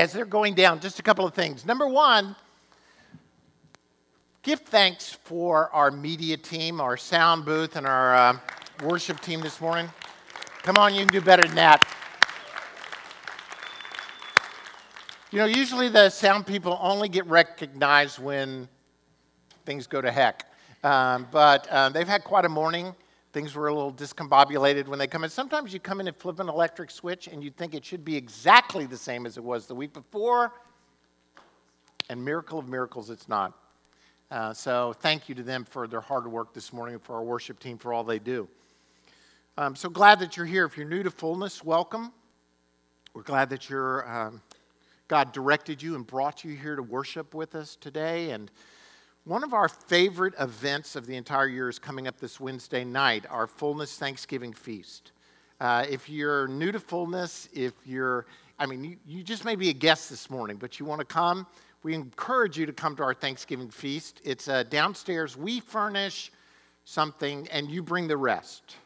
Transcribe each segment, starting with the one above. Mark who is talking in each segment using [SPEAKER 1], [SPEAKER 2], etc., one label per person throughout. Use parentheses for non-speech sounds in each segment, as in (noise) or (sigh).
[SPEAKER 1] as they're going down, just a couple of things. Number one, give thanks for our media team, our sound booth, and our uh, worship team this morning. Come on, you can do better than that. You know, usually the sound people only get recognized when things go to heck. Um, but uh, they've had quite a morning. Things were a little discombobulated when they come in. Sometimes you come in and flip an electric switch and you think it should be exactly the same as it was the week before. And miracle of miracles, it's not. Uh, so thank you to them for their hard work this morning and for our worship team for all they do. I'm so glad that you're here. If you're new to fullness, welcome. We're glad that you're, um, God directed you and brought you here to worship with us today. And one of our favorite events of the entire year is coming up this Wednesday night, our Fullness Thanksgiving Feast. Uh, if you're new to Fullness, if you're, I mean, you, you just may be a guest this morning, but you want to come, we encourage you to come to our Thanksgiving Feast. It's uh, downstairs. We furnish something, and you bring the rest.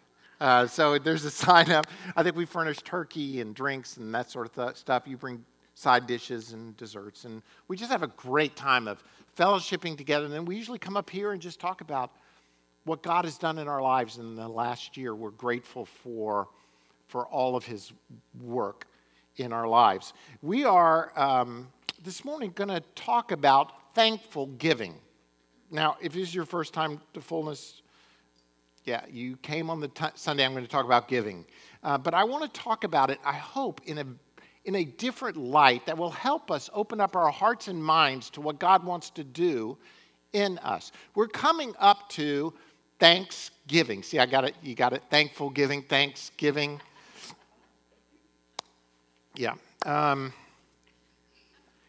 [SPEAKER 1] Uh, so there's a (laughs) sign up. I think we furnish turkey and drinks and that sort of th- stuff. You bring side dishes and desserts, and we just have a great time of fellowshipping together. And then we usually come up here and just talk about what God has done in our lives in the last year. We're grateful for, for all of His work in our lives. We are um, this morning going to talk about thankful giving. Now, if this is your first time to fullness, yeah, you came on the t- Sunday. I'm going to talk about giving. Uh, but I want to talk about it, I hope, in a in a different light that will help us open up our hearts and minds to what God wants to do in us. We're coming up to Thanksgiving. See, I got it. You got it. Thankful giving, Thanksgiving. Yeah. Um,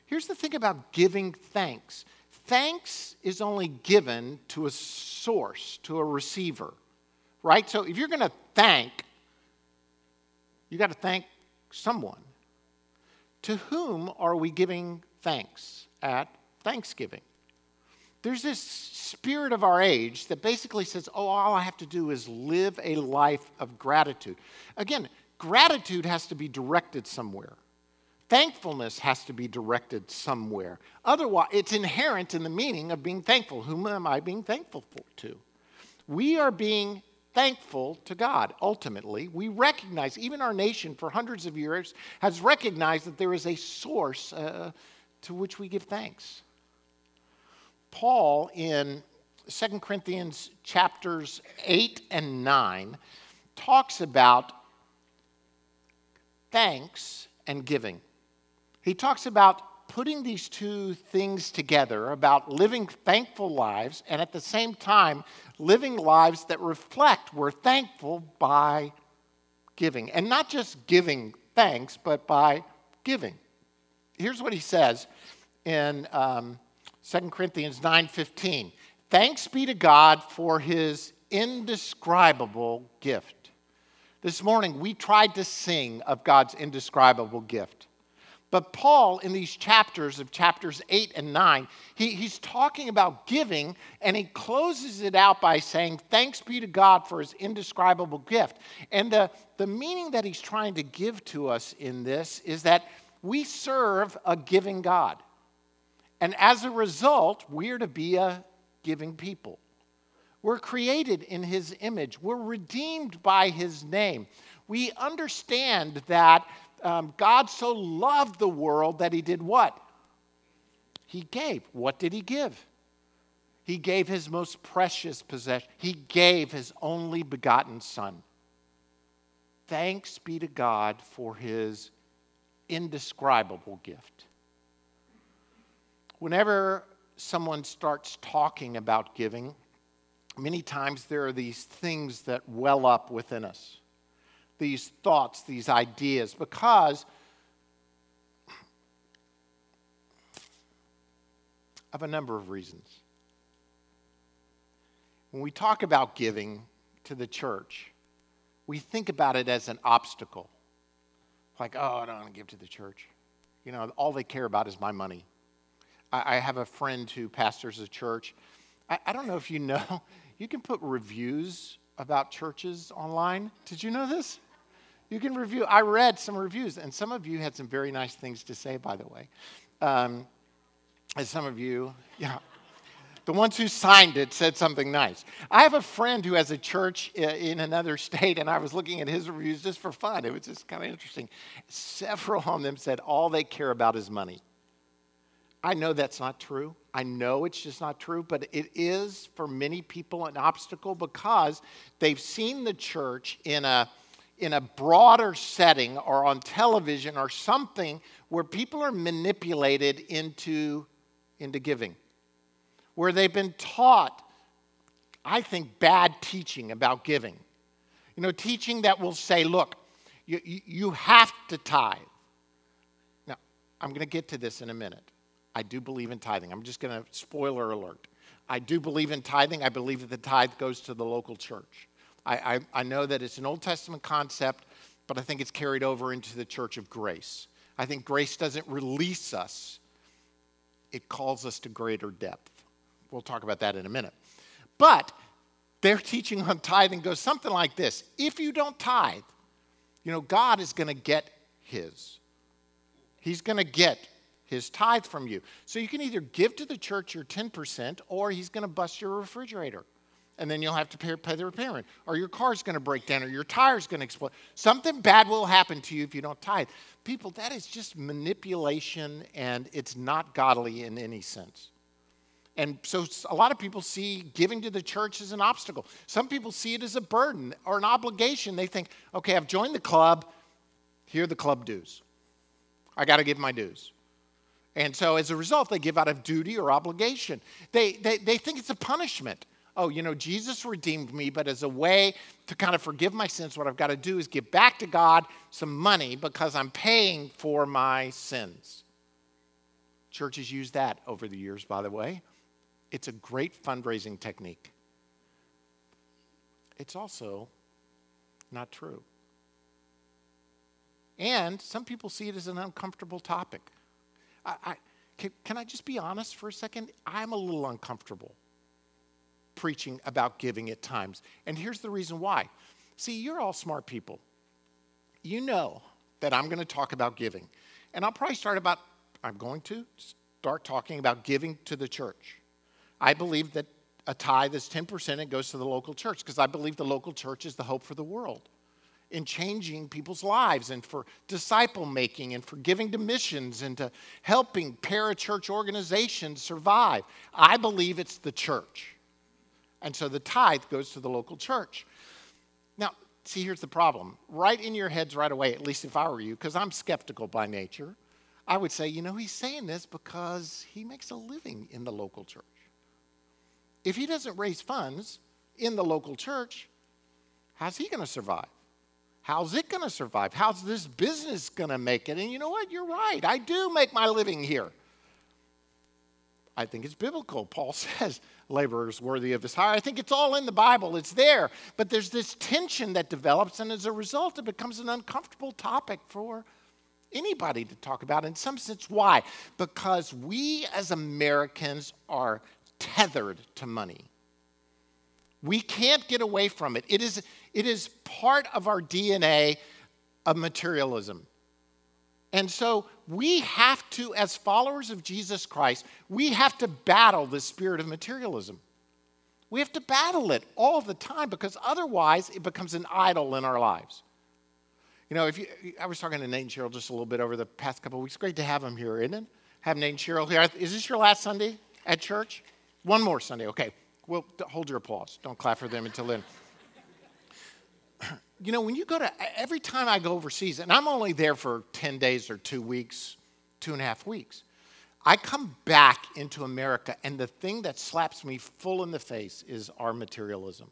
[SPEAKER 1] here's the thing about giving thanks thanks is only given to a source, to a receiver, right? So if you're going to thank, you got to thank someone. To whom are we giving thanks at Thanksgiving? There's this spirit of our age that basically says, oh, all I have to do is live a life of gratitude. Again, gratitude has to be directed somewhere. Thankfulness has to be directed somewhere. Otherwise, it's inherent in the meaning of being thankful. Whom am I being thankful for, to? We are being thankful to God. Ultimately, we recognize, even our nation for hundreds of years has recognized that there is a source uh, to which we give thanks. Paul in 2 Corinthians chapters 8 and 9 talks about thanks and giving. He talks about putting these two things together about living thankful lives and at the same time living lives that reflect we're thankful by giving. And not just giving thanks, but by giving. Here's what he says in um, 2 Corinthians 9:15. Thanks be to God for his indescribable gift. This morning we tried to sing of God's indescribable gift. But Paul, in these chapters of chapters 8 and 9, he, he's talking about giving, and he closes it out by saying, Thanks be to God for his indescribable gift. And the, the meaning that he's trying to give to us in this is that we serve a giving God. And as a result, we're to be a giving people. We're created in his image, we're redeemed by his name. We understand that um, God so loved the world that he did what? He gave. What did he give? He gave his most precious possession. He gave his only begotten Son. Thanks be to God for his indescribable gift. Whenever someone starts talking about giving, many times there are these things that well up within us these thoughts, these ideas, because of a number of reasons. When we talk about giving to the church, we think about it as an obstacle. Like, oh, I don't want to give to the church. You know, all they care about is my money. I, I have a friend who pastors a church. I, I don't know if you know, (laughs) you can put reviews about churches online. Did you know this? You can review. I read some reviews, and some of you had some very nice things to say, by the way. Um, and some of you, (laughs) yeah, the ones who signed it said something nice. I have a friend who has a church in another (laughs) state, and I was looking at his reviews just for fun. It was just kind of interesting. Several of them said all they care about is money. I know that's not true. I know it's just not true, but it is for many people an obstacle because they've seen the church in a in a broader setting or on television or something where people are manipulated into, into giving, where they've been taught, I think, bad teaching about giving. You know, teaching that will say, look, you, you have to tithe. Now, I'm going to get to this in a minute. I do believe in tithing. I'm just going to, spoiler alert. I do believe in tithing. I believe that the tithe goes to the local church. I, I, I know that it's an Old Testament concept, but I think it's carried over into the church of grace. I think grace doesn't release us, it calls us to greater depth. We'll talk about that in a minute. But their teaching on tithing goes something like this If you don't tithe, you know, God is going to get his. He's going to get his tithe from you. So you can either give to the church your 10% or he's going to bust your refrigerator and then you'll have to pay, pay the repairman. Or your car's going to break down, or your tire's going to explode. Something bad will happen to you if you don't tithe. People, that is just manipulation, and it's not godly in any sense. And so a lot of people see giving to the church as an obstacle. Some people see it as a burden or an obligation. They think, okay, I've joined the club, here are the club dues. I got to give my dues. And so as a result, they give out of duty or obligation. They, they, they think it's a punishment oh, you know, Jesus redeemed me, but as a way to kind of forgive my sins, what I've got to do is give back to God some money because I'm paying for my sins. Churches use that over the years, by the way. It's a great fundraising technique. It's also not true. And some people see it as an uncomfortable topic. I, I, can, can I just be honest for a second? I'm a little uncomfortable preaching about giving at times. And here's the reason why. See, you're all smart people. You know that I'm going to talk about giving. And I'll probably start about, I'm going to start talking about giving to the church. I believe that a tithe is 10% and goes to the local church because I believe the local church is the hope for the world in changing people's lives and for disciple making and for giving to missions and to helping parachurch organizations survive. I believe it's the church. And so the tithe goes to the local church. Now, see, here's the problem. Right in your heads right away, at least if I were you, because I'm skeptical by nature, I would say, you know, he's saying this because he makes a living in the local church. If he doesn't raise funds in the local church, how's he going to survive? How's it going to survive? How's this business going to make it? And you know what? You're right. I do make my living here. I think it's biblical. Paul (laughs) says, laborers worthy of his hire. I think it's all in the Bible, it's there. But there's this tension that develops, and as a result, it becomes an uncomfortable topic for anybody to talk about. In some sense, why? Because we as Americans are tethered to money. We can't get away from it. It is, it is part of our DNA of materialism. And so we have to, as followers of Jesus Christ, we have to battle the spirit of materialism. We have to battle it all the time because otherwise it becomes an idol in our lives. You know, if you, I was talking to Nate and Cheryl just a little bit over the past couple of weeks. Great to have them here, isn't it? Have Nate and Cheryl here. Is this your last Sunday at church? One more Sunday. Okay. Well, hold your applause. Don't clap for them until then you know, when you go to, every time I go overseas, and I'm only there for 10 days or two weeks, two and a half weeks, I come back into America, and the thing that slaps me full in the face is our materialism.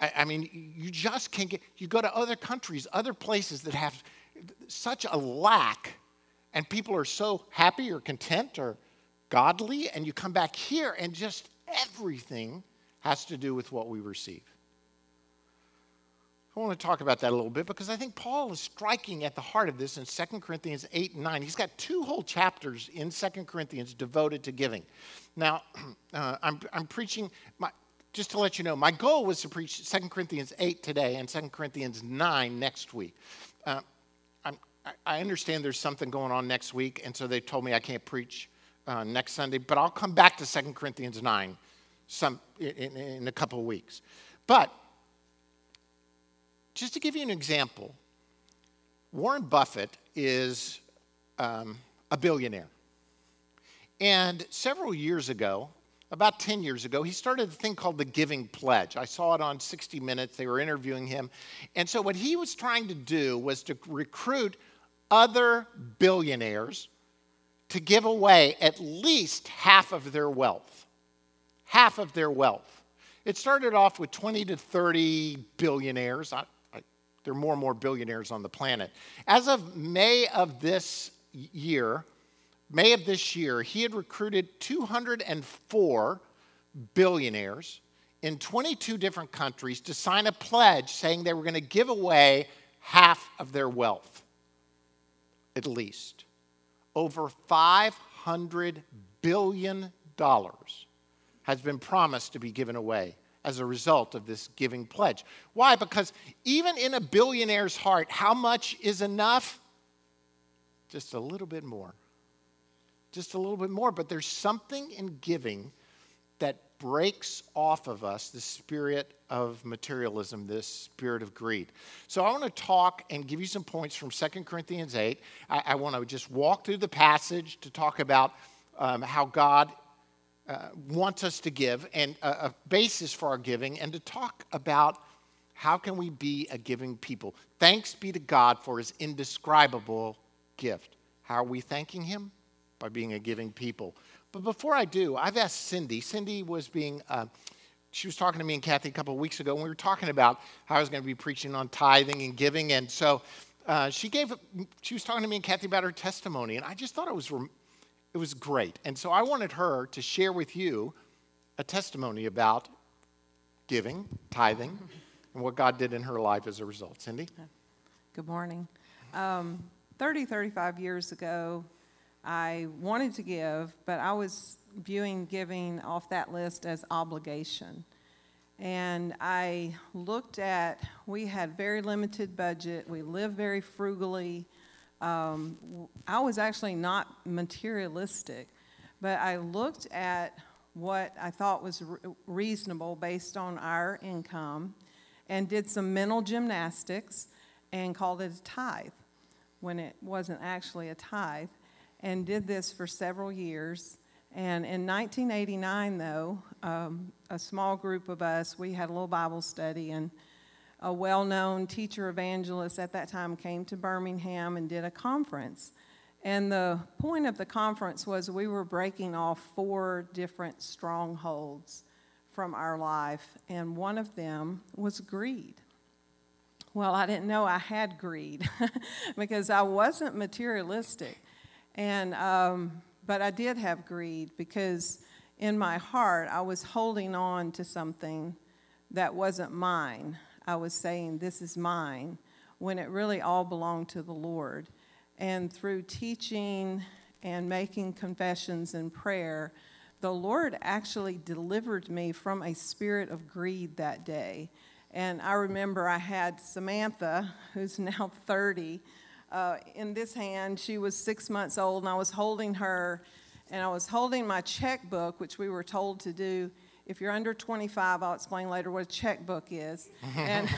[SPEAKER 1] I, I mean, you just can't get, you go to other countries, other places that have such a lack, and people are so happy or content or godly, and you come back here, and just everything has to do with what we receive. I want to talk about that a little bit because I think Paul is striking at the heart of this in 2 Corinthians 8 and 9. He's got two whole chapters in 2 Corinthians devoted to giving. Now, (clears throat) uh, I'm, I'm preaching, my, just to let you know, my goal was to preach 2 Corinthians 8 today and 2 Corinthians 9 next week. Uh, i understand there's something going on next week, and so they told me I can't preach uh, next Sunday, but I'll come back to 2 Corinthians 9 some, in, in a couple of weeks. But just to give you an example, Warren Buffett is um, a billionaire. And several years ago, about 10 years ago, he started a thing called the Giving Pledge. I saw it on 60 Minutes. They were interviewing him. And so, what he was trying to do was to recruit other billionaires to give away at least half of their wealth. Half of their wealth. It started off with 20 to 30 billionaires. There are more and more billionaires on the planet. As of May of this year, May of this year, he had recruited 204 billionaires in 22 different countries to sign a pledge saying they were going to give away half of their wealth, at least. Over $500 billion has been promised to be given away as a result of this giving pledge. Why? Because even in a billionaire's heart, how much is enough? Just a little bit more just a little bit more. But there's something in giving that breaks off of us the spirit of materialism, this spirit of greed. So I want to talk and give you some points from 2 Corinthians 8. I, I want to just walk through the passage to talk about um, how God uh, wants us to give and a, a basis for our giving and to talk about how can we be a giving people. Thanks be to God for his indescribable gift. How are we thanking him? by being a giving people. But before I do, I've asked Cindy. Cindy was being, uh, she was talking to me and Kathy a couple of weeks ago, and we were talking about how I was going to be preaching on tithing and giving. And so uh, she gave, she was talking to me and Kathy about her testimony, and I just thought it was, it was great. And so I wanted her to share with you a testimony about giving, tithing, and what God did in her life as a result. Cindy?
[SPEAKER 2] Good morning. Um, 30, 35 years ago, I wanted to give, but I was viewing giving off that list as obligation. And I looked at, we had very limited budget, we lived very frugally. Um, I was actually not materialistic, but I looked at what I thought was re- reasonable based on our income and did some mental gymnastics and called it a tithe when it wasn't actually a tithe and did this for several years. And in 1989, though, um, a small group of us, we had a little Bible study, and a well known teacher evangelist at that time came to Birmingham and did a conference. And the point of the conference was we were breaking off four different strongholds from our life, and one of them was greed. Well, I didn't know I had greed (laughs) because I wasn't materialistic. And, um, but I did have greed because in my heart I was holding on to something that wasn't mine. I was saying, This is mine, when it really all belonged to the Lord. And through teaching and making confessions and prayer, the Lord actually delivered me from a spirit of greed that day. And I remember I had Samantha, who's (laughs) now 30, uh, in this hand. She was six months old, and I was holding her, and I was holding my checkbook, which we were told to do. If you're under 25, I'll explain later what a checkbook is. (laughs) and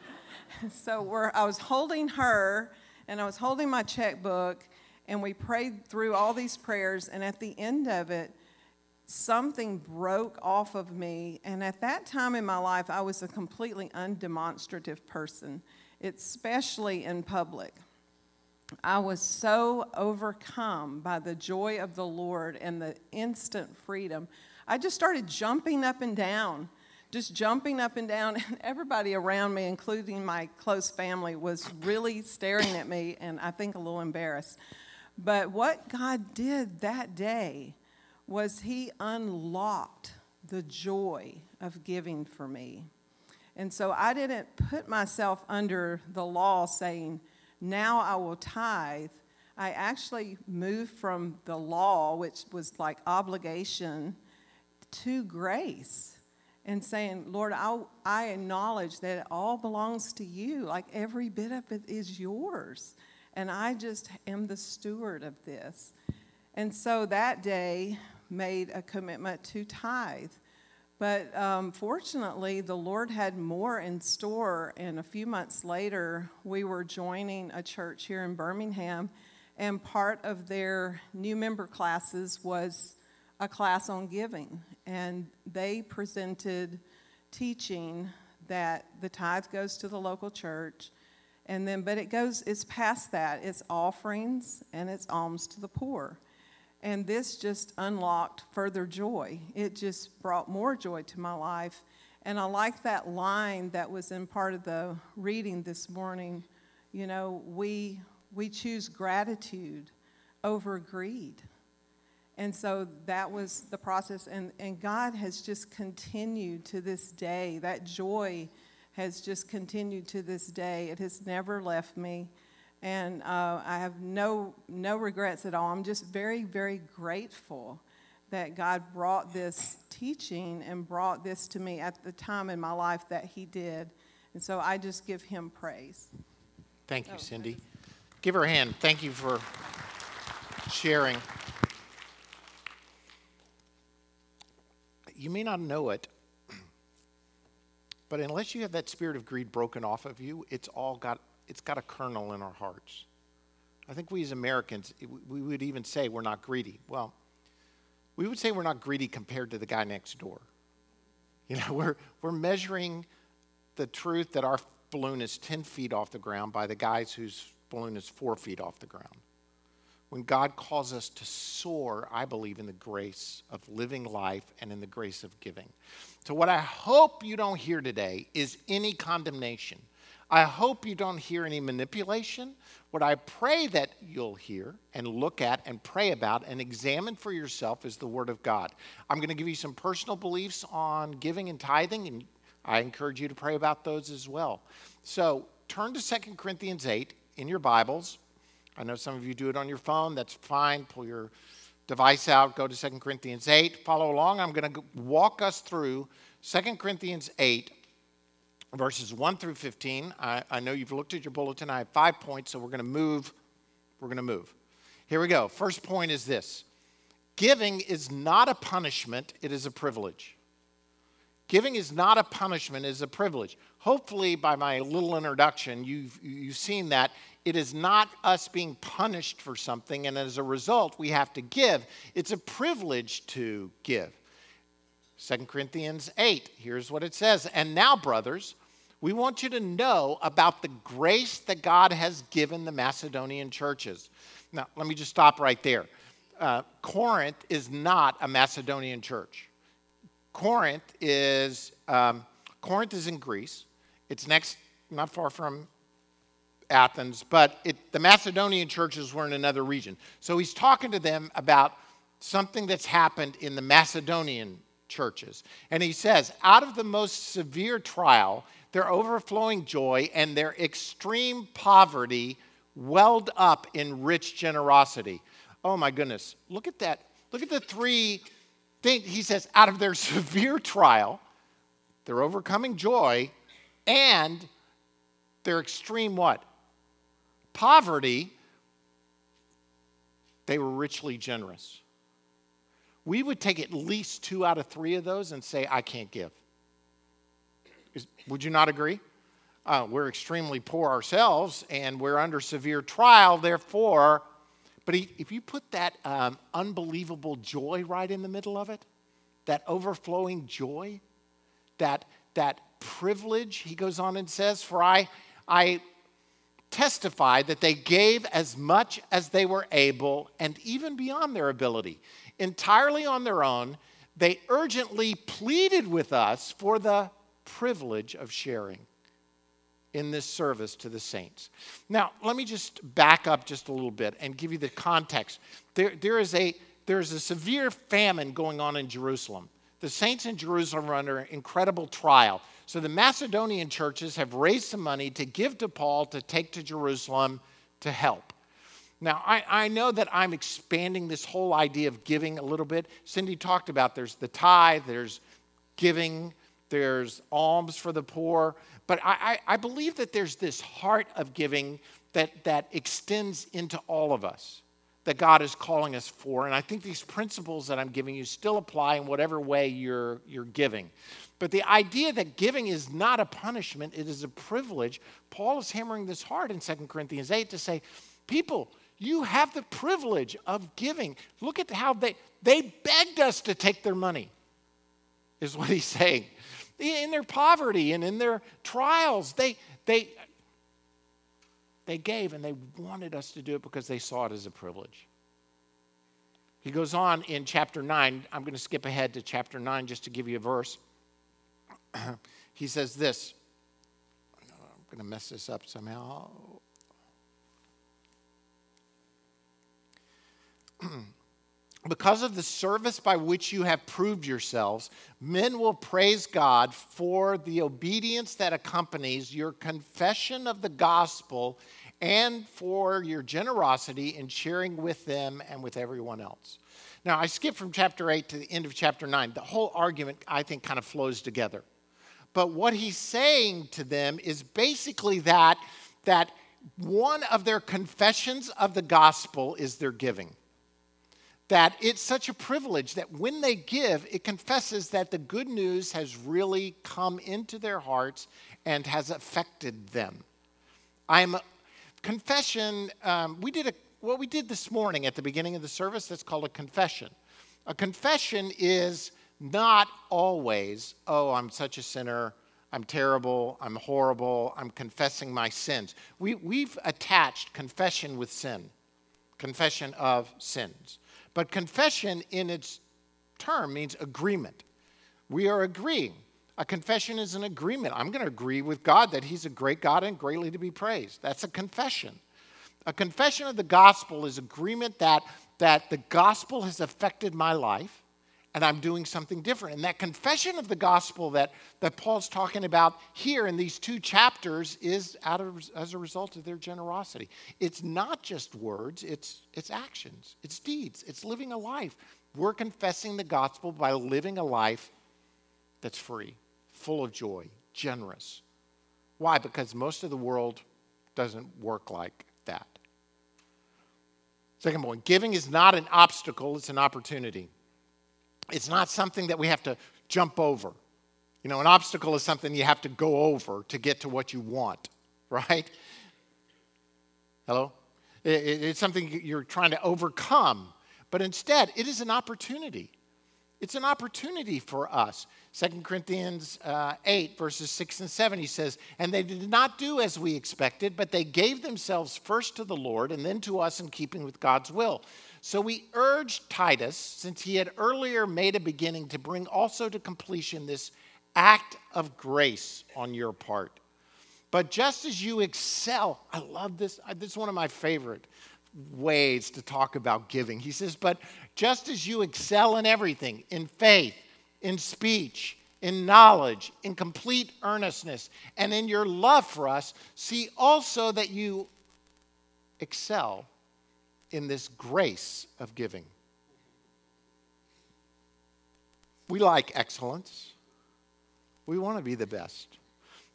[SPEAKER 2] (laughs) so I was holding her, and I was holding my checkbook, and we prayed through all these prayers, and at the end of it, something broke off of me. And at that time in my life, I was a completely undemonstrative person, especially in public. I was so overcome by the joy of the Lord and the instant freedom. I just started jumping up and down, just jumping up and down. (laughs) And everybody around me, including my close family, was really staring at me and I think a little embarrassed. But what God did that day was He unlocked the joy of giving for me. And so I didn't put myself under the law saying, now I will tithe, I actually moved from the law, which was like obligation, to grace. and saying, Lord, I, I acknowledge that it all belongs to you. Like every bit of it is yours. And I just am the steward of this. And so that day made a commitment to tithe. But um, fortunately, the Lord had more in store. And a few months later, we were joining a church here in Birmingham. And part of their new member classes was a class on giving and they presented teaching that the tithe goes to the local church and then but it goes it's past that. It's offerings and it's alms to the poor. And this just unlocked further joy. It just brought more joy to my life and i like that line that was in part of the reading this morning. You know we we choose gratitude over greed and so that was the process. And, and God has just continued to this day. That joy has just continued to this day. It has never left me. And uh, I have no, no regrets at all. I'm just very, very grateful that God brought this teaching and brought this to me at the time in my life that He did. And so I just give Him praise.
[SPEAKER 1] Thank you, oh, Cindy. Give her a hand. Thank you for sharing. You may not know it, but unless you have that spirit of greed broken off of you, it's all got it's got a kernel in our hearts. I think we as Americans, we would even say we're not greedy. Well, we would say we're not greedy compared to the guy next door. You know, (laughs) we're, we're measuring the truth that our balloon is 10 feet off the ground by the guys whose balloon is four feet off the ground when God calls us to soar, I believe, in the grace of living life and in the grace of giving. So, what I hope you don't hear today is any condemnation. I hope you don't hear any manipulation. What I pray that you'll hear and look at and pray about and examine for yourself is the Word of God. I'm going to give you some personal beliefs on giving and tithing, and I encourage you to pray about those as well. So, turn to 2 Corinthians 8 in your Bibles. I know some of you do it on your phone. That's fine. Pull your device out, go to 2 Corinthians 8. Follow along. I'm going to walk us through 2 Corinthians 8, verses 1 through 15. I, I know you've looked at your bulletin. I have five points, so we're going to move. We're going to move. Here we go. First point is this Giving is not a punishment, it is a privilege. Giving is not a punishment, it is a privilege. Hopefully, by my little introduction, you've, you've seen that it is not us being punished for something, and as a result, we have to give. It's a privilege to give. 2 Corinthians 8, here's what it says. And now, brothers, we want you to know about the grace that God has given the Macedonian churches. Now, let me just stop right there. Uh, Corinth is not a Macedonian church. Corinth is um, Corinth is in Greece. It's next, not far from Athens, but it, the Macedonian churches were in another region. So he's talking to them about something that's happened in the Macedonian churches. And he says, out of the most severe trial, their overflowing joy and their extreme poverty welled up in rich generosity. Oh my goodness. Look at that. Look at the three things. He says, out of their (laughs) severe trial, their overcoming joy, and their extreme what? Poverty, they were richly generous. We would take at least two out of three of those and say, I can't give. Is, would you not agree? Uh, we're extremely poor ourselves and we're under severe trial, therefore. But if you put that um, unbelievable joy right in the middle of it, that overflowing joy, that, that privilege, he goes on and says, For I, I testify that they gave as much as they were able and even beyond their ability. Entirely on their own, they urgently pleaded with us for the privilege of sharing in this service to the saints. Now, let me just back up just a little bit and give you the context. There, there, is, a, there is a severe famine going on in Jerusalem. The saints in Jerusalem are under incredible trial. So the Macedonian churches have raised some money to give to Paul to take to Jerusalem to help. Now, I, I know that I'm expanding this whole idea of giving a little bit. Cindy talked about there's the tithe, there's giving there's alms for the poor. But I, I, I believe that there's this heart of giving that, that extends into all of us that God is calling us for. And I think these principles that I'm giving you still apply in whatever way you're, you're giving. But the idea that giving is not a punishment, it is a privilege, Paul is hammering this hard in 2 Corinthians 8 to say, people, you have the privilege of giving. Look at how they, they begged us to take their money, is what he's saying. In their poverty and in their trials, they, they, they gave and they wanted us to do it because they saw it as a privilege. He goes on in chapter 9. I'm going to skip ahead to chapter 9 just to give you a verse. (clears throat) he says this. I'm going to mess this up somehow. (clears throat) because of the service by which you have proved yourselves, men will praise God for the obedience that accompanies your confession of the gospel and for your generosity in sharing with them and with everyone else. Now, I skip from chapter 8 to the end of chapter 9. The whole argument, I think, kind of flows together. But what he's saying to them is basically that, that one of their confessions of the gospel is their giving that it's such a privilege that when they give, it confesses that the good news has really come into their hearts and has affected them. I'm confession. Um, we did a what we did this morning at the beginning of the service. That's called a confession. A confession is not always, oh, I'm such a sinner. I'm terrible. I'm horrible. I'm confessing my sins. We, we've attached confession with sin, confession of sins. But confession, in its term, means agreement. We are agreeing. A confession is an agreement. I'm going to agree with God that He's a great God and greatly to be praised. That's a confession. A confession of the gospel is agreement that, that the gospel has affected my life and I'm doing something different. And that confession of the gospel that, that Paul's talking about here in these two chapters is out of, as a result of their generosity. It's not just words, it's, it's actions, it's deeds, it's living a life. We're confessing the gospel by living a life that's free, full of joy, generous. Why? Because most of the world doesn't work like that. Second point giving is not an obstacle, it's an opportunity. It's not something that we have to jump over. You know, an obstacle is something you have to go over to get to what you want, (laughs) right? Hello? It's something you're trying to overcome, but instead, it is an opportunity. It's an opportunity for us. 2 Corinthians uh, 8, verses 6 and 7, he says, And they did not do as we expected, but they gave themselves first to the Lord and then to us in keeping with God's will. So we urged Titus, since he had earlier made a beginning, to bring also to completion this act of grace on your part. But just as you excel, I love this. Uh, this is one of my favorite ways to talk about giving. He says, But just as you excel in everything, in faith, in speech, in knowledge, in complete earnestness, and in your love for us, see also that you excel in this grace of giving. We like excellence. We want to be the best.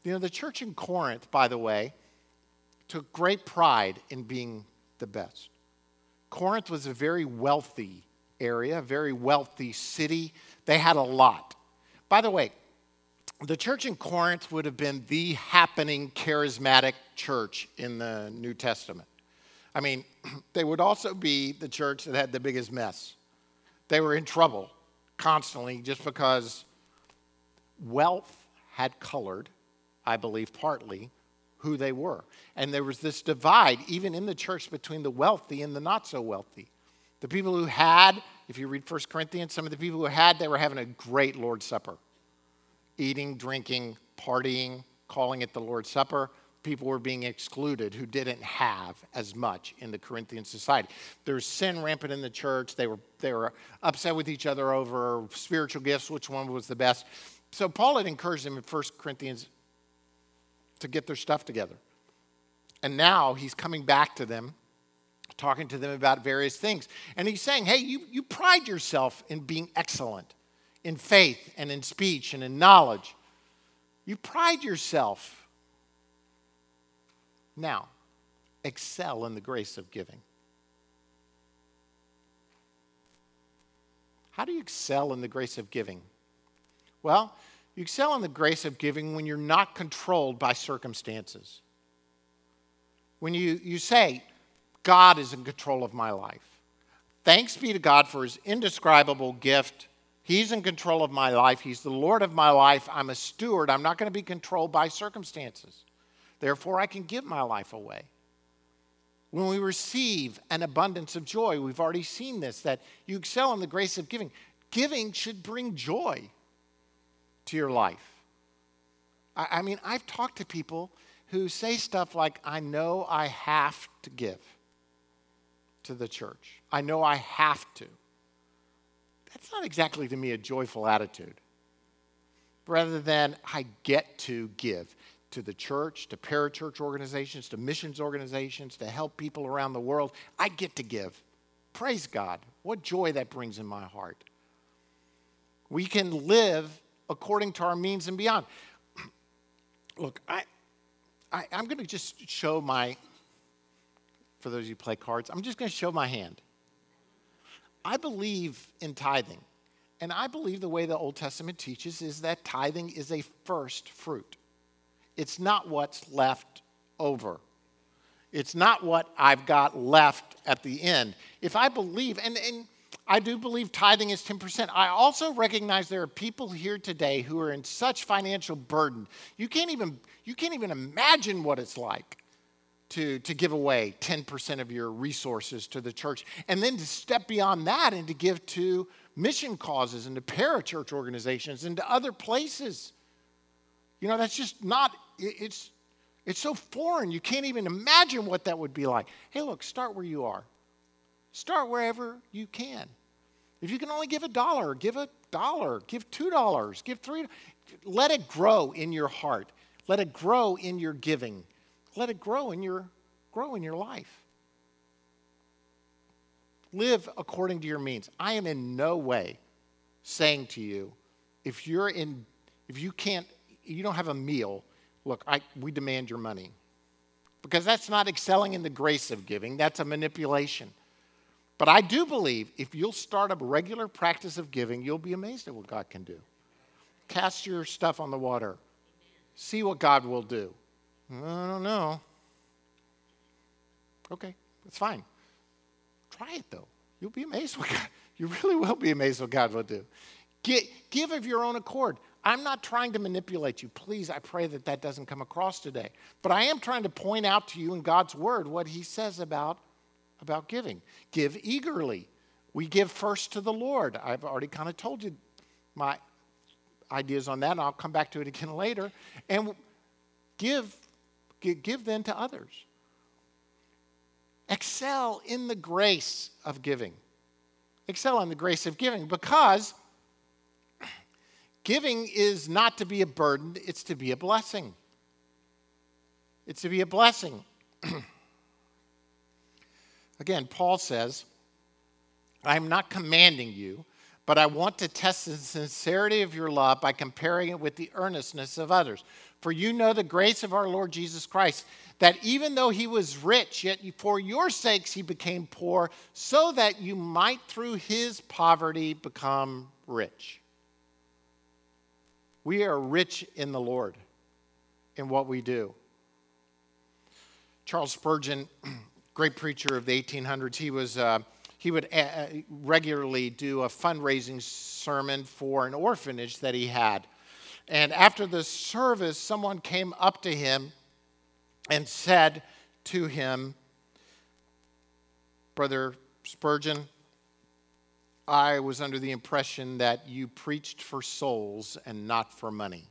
[SPEAKER 1] You know, the church in Corinth, by the way, took great pride in being the best. Corinth was a very wealthy area, a very wealthy city. They had a lot. By the way, the church in Corinth would have been the happening charismatic church in the New Testament. I mean, (clears throat) they would also be the church that had the biggest mess. They were in trouble constantly just because wealth had colored, I believe, partly who they were. And there was this divide, even in the church, between the wealthy and the not so wealthy. The people who had, if you read 1 Corinthians, some of the people who had, they were having a great Lord's Supper eating, drinking, partying, calling it the Lord's Supper people were being excluded who didn't have as much in the Corinthian society. There's sin rampant in the church. They were, they were upset with each other over spiritual gifts, which one was the best. So Paul had encouraged them in 1 Corinthians to get their stuff together. And now he's coming back to them, talking to them about various things. And he's saying, hey, you, you pride yourself in being excellent in faith and in speech and in knowledge You pride yourself. Now, excel in the grace of giving. How do you excel in the grace of giving? Well, you excel in the grace of giving when you're not controlled by circumstances. When you, you say, God is in control of my life. Thanks be to God for his indescribable gift. He's in control of my life. He's the Lord of my life. I'm a steward. I'm not going to be controlled by circumstances. Therefore, I can give my life away. When we receive an abundance of joy, we've already seen this, that you excel in the grace of giving. Giving should bring joy to your life. I, I mean, I've talked to people who say stuff like, I know I have to give to the church. I know I have to. That's not exactly to me a joyful attitude. Rather than I get to give to the church, to parachurch organizations, to missions organizations, to help people around the world, I get to give. Praise God. What joy that brings in my heart. We can live according to our means and beyond. (clears throat) Look, I, I, am going to just show my, for those who play cards, I'm just going to show my hand. I believe in tithing. And I believe the way the Old Testament teaches is that tithing is a first fruit. It's not what's left over. It's not what I've got left at the end. If I believe, and, and I do believe tithing is 10%. I also recognize there are people here today who are in such financial burden. You can't even, you can't even imagine what it's like to, to give away 10% of your resources to the church. And then to step beyond that and to give to mission causes and to parachurch organizations and to other places. You know, that's just not, it's, it's so foreign. You can't even imagine what that would be like. Hey, look, start where you are. Start wherever you can. If you can only give a dollar, give a dollar, give two dollars, give three. Let it grow in your heart. Let it grow in your giving. Let it grow in your grow in your life. Live according to your means. I am in no way saying to you, if you're in, if you can't, you don't have a meal, look, I, we demand your money. Because that's not excelling in the grace of giving, that's a manipulation. But I do believe if you'll start a regular practice of giving, you'll be amazed at what God can do. Cast your stuff on the water. See what God will do. I don't know. Okay, that's fine. Try it though. You'll be amazed what God, you really will be amazed what God will do. Get, give of your own accord. I'm not trying to manipulate you. Please, I pray that that doesn't come across today. But I am trying to point out to you in God's word what he says about about giving. Give eagerly. We give first to the Lord. I've already kind of told you my ideas on that, and I'll come back to it again (laughs) later. And give, give then to others. Excel in the grace of giving. Excel in the grace of giving because giving is not to be a burden, it's to be a blessing. It's to be a blessing. (clears throat) Again, Paul says, I'm not commanding you, but I want to test the sincerity of your love by comparing it with the earnestness of others. For you know the grace of our Lord Jesus Christ, that even though he was rich, yet for your sakes he became poor, so that you might through his poverty become rich. We are rich in the Lord in what we do. Charles Spurgeon (clears throat) great preacher of the 1800s. He was. Uh, he would uh, uh, regularly do a fundraising sermon for an orphanage that he had. And after the service, someone came up to him and said to him, Brother Spurgeon, I was under the impression that you preached for souls and not for money.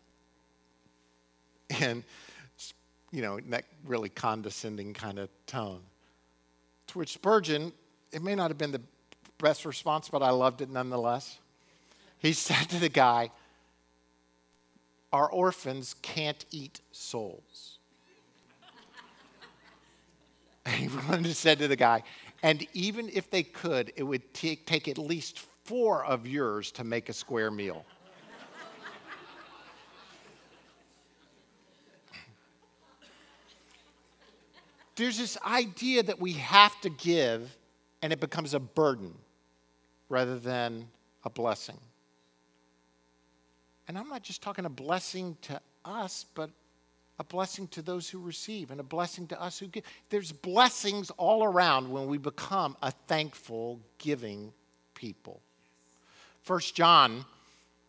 [SPEAKER 1] And, you know, that really condescending kind of tone. To which Spurgeon, it may not have been the best response, but I loved it nonetheless. He (laughs) said to the guy, Our orphans can't eat souls. And (laughs) he went and said to the guy, and even if they could, it would t- take at least four of yours to make a square meal. There's this idea that we have to give, and it becomes a burden rather than a blessing. And I'm not just talking a blessing to us, but a blessing to those who receive and a blessing to us who give. There's blessings all around when we become a thankful, giving people. First John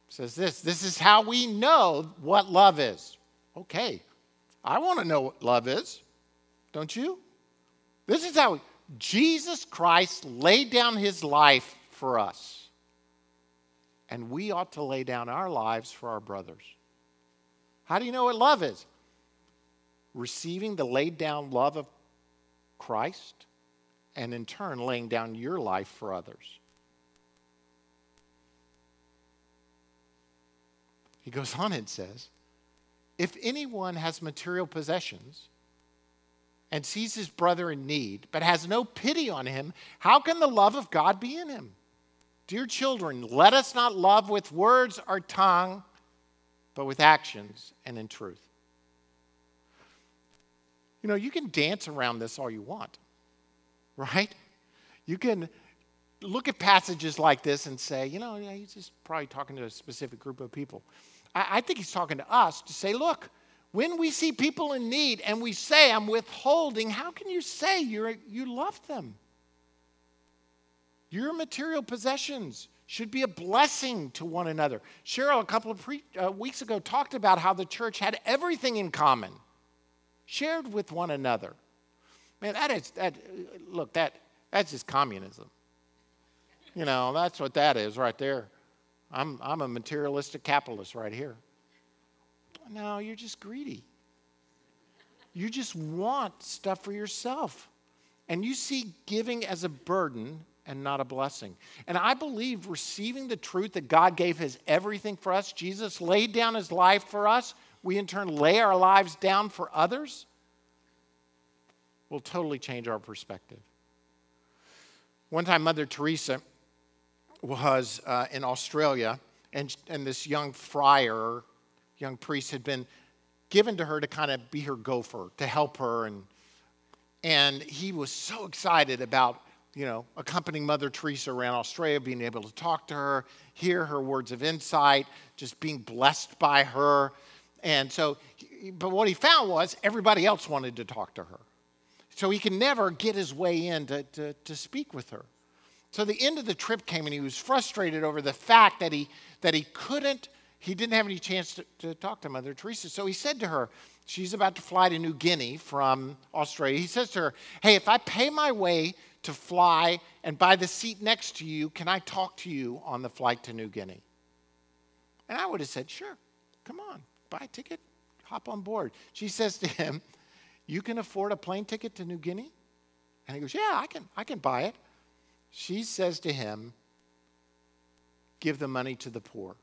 [SPEAKER 1] says this this is how we know what love is. Okay, I want to know what love is, don't you? This is how Jesus Christ laid down his life for us. And we ought to lay down our lives for our brothers. How do you know what love is? Receiving the laid down love of Christ and in turn laying down your life for others. He goes on and says, If anyone has material possessions and sees his brother in need, but has no pity on him, how can the love of God be in him? Dear children, let us not love with words or tongue, but with actions and in truth. You know, you can dance around this all you want, right? You can look at passages like this and say, you know, he's just probably talking to a specific group of people. I, I think he's talking to us to say, look, when we see people in need and we say, I'm withholding, how can you say you're, you love them? Your material possessions should be a blessing to one another. Cheryl, a couple of pre- uh, weeks ago, talked about how the church had everything in common, shared with one another. Man, that is, that, look, that, that's just communism. You know, that's what that is right there. I'm, I'm a materialistic capitalist right here. No, you're just greedy. You just want stuff for yourself. And you see giving as a burden and not a blessing. And I believe receiving the truth that God gave his everything for us, Jesus laid down his life for us, we in turn lay our lives down for others, will totally change our perspective. One time, Mother Teresa was uh, in Australia, and, and this young friar, young priest, had been given to her to kind of be her gopher, to help her. And, and he was so excited about, you know, accompanying Mother Teresa around Australia, being able to talk to her, hear her words of insight, just being blessed by her. And so, but what he found was everybody else wanted to talk to her. So he could never get his way in to, to, to speak with her. So the end of the trip came and he was frustrated over the fact that he, that he couldn't, he didn't have any chance to, to talk to Mother Teresa. So he said to her, she's about to fly to New Guinea from Australia. He says to her, Hey, if I pay my way to fly and buy the seat next to you, can I talk to you on the flight to New Guinea? And I would have said, Sure, come on, buy a ticket, hop on board. She says to him, You can afford a plane ticket to New Guinea? And he goes, Yeah, I can, I can buy it. She says to him, Give the money to the poor.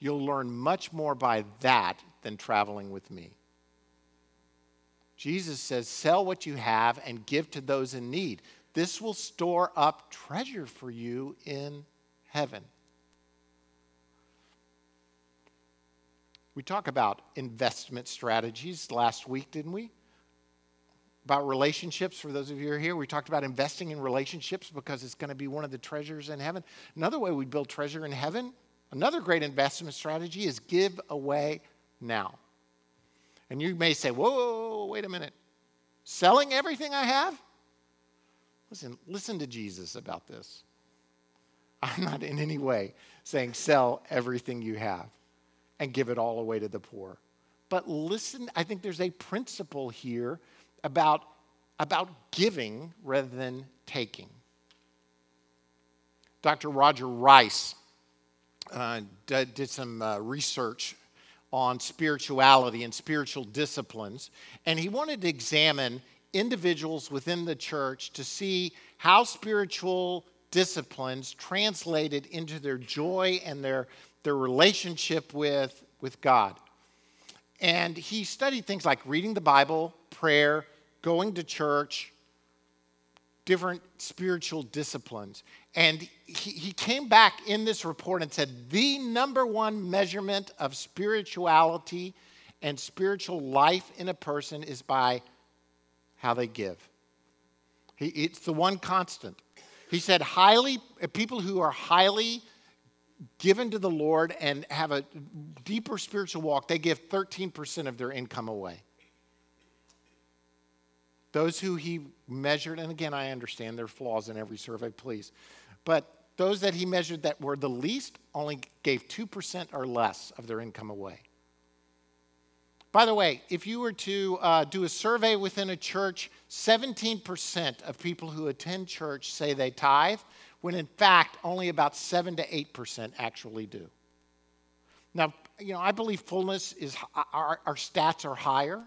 [SPEAKER 1] You'll learn much more by that than traveling with me. Jesus says, Sell what you have and give to those in need. This will store up treasure for you in heaven. We talk about investment strategies last week, didn't we? about relationships. For those of you who are here, we talked about investing in relationships because it's going to be one of the treasures in heaven. Another way we build treasure in heaven, another great investment strategy is give away now. And you may say, whoa, wait a minute. Selling everything I have? Listen, listen to Jesus about this. I'm not in any way saying sell everything you have and give it all away to the poor. But listen, I think there's a principle here about, about giving rather than taking. Dr. Roger Rice uh, did, did, some uh, research on spirituality and spiritual disciplines, and he wanted to examine individuals within the church to see how spiritual disciplines translated into their joy and their, their relationship with, with God. And he studied things like reading the Bible, prayer, going to church, different spiritual disciplines. And he, he came back in this report and said the number one measurement of spirituality and spiritual life in a person is by how they give. He, it's the one constant. He said, highly, people who are highly given to the Lord and have a deeper spiritual walk, they give 13% of their income away. Those who he measured, and again, I understand there are flaws in every survey, please, but those that he measured that were the least only gave 2% or less of their income away. By the way, if you were to uh, do a survey within a church, 17% of people who attend church say they tithe, when in fact only about 7 to 8% actually do. Now, you know, I believe fullness is, our, our stats are higher,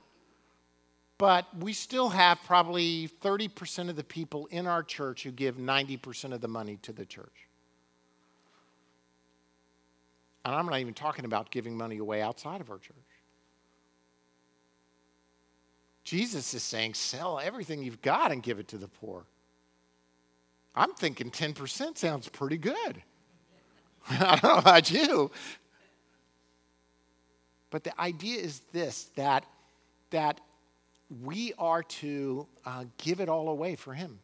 [SPEAKER 1] but we still have probably 30% of the people in our church who give 90% of the money to the church. And I'm not even talking about giving money away outside of our church. Jesus is saying, sell everything you've got and give it to the poor. I'm thinking 10% sounds pretty good. (laughs) I don't know about you. But the idea is this that, that we are to uh, give it all away for Him.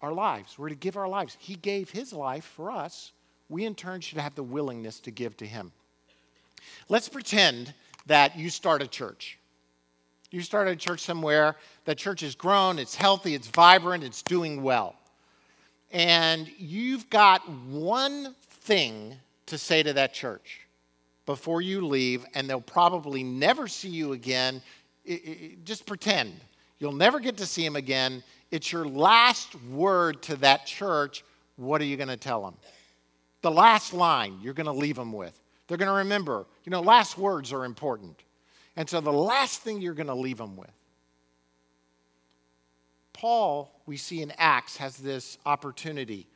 [SPEAKER 1] Our lives. We're to give our lives. He gave His life for us. We, in turn, should have the willingness to give to Him. Let's pretend that you start a church. You start a church somewhere, that church has grown, it's healthy, it's vibrant, it's doing well. And you've got one thing to say to that church before you leave, and they'll probably never see you again. It, it, just pretend. You'll never get to see them again. It's your last word to that church. What are you going to tell them? The last line you're going to leave them with. They're going to remember, you know, last words are important. And so the last thing you're going to leave them with. Paul, we see in Acts, has this opportunity.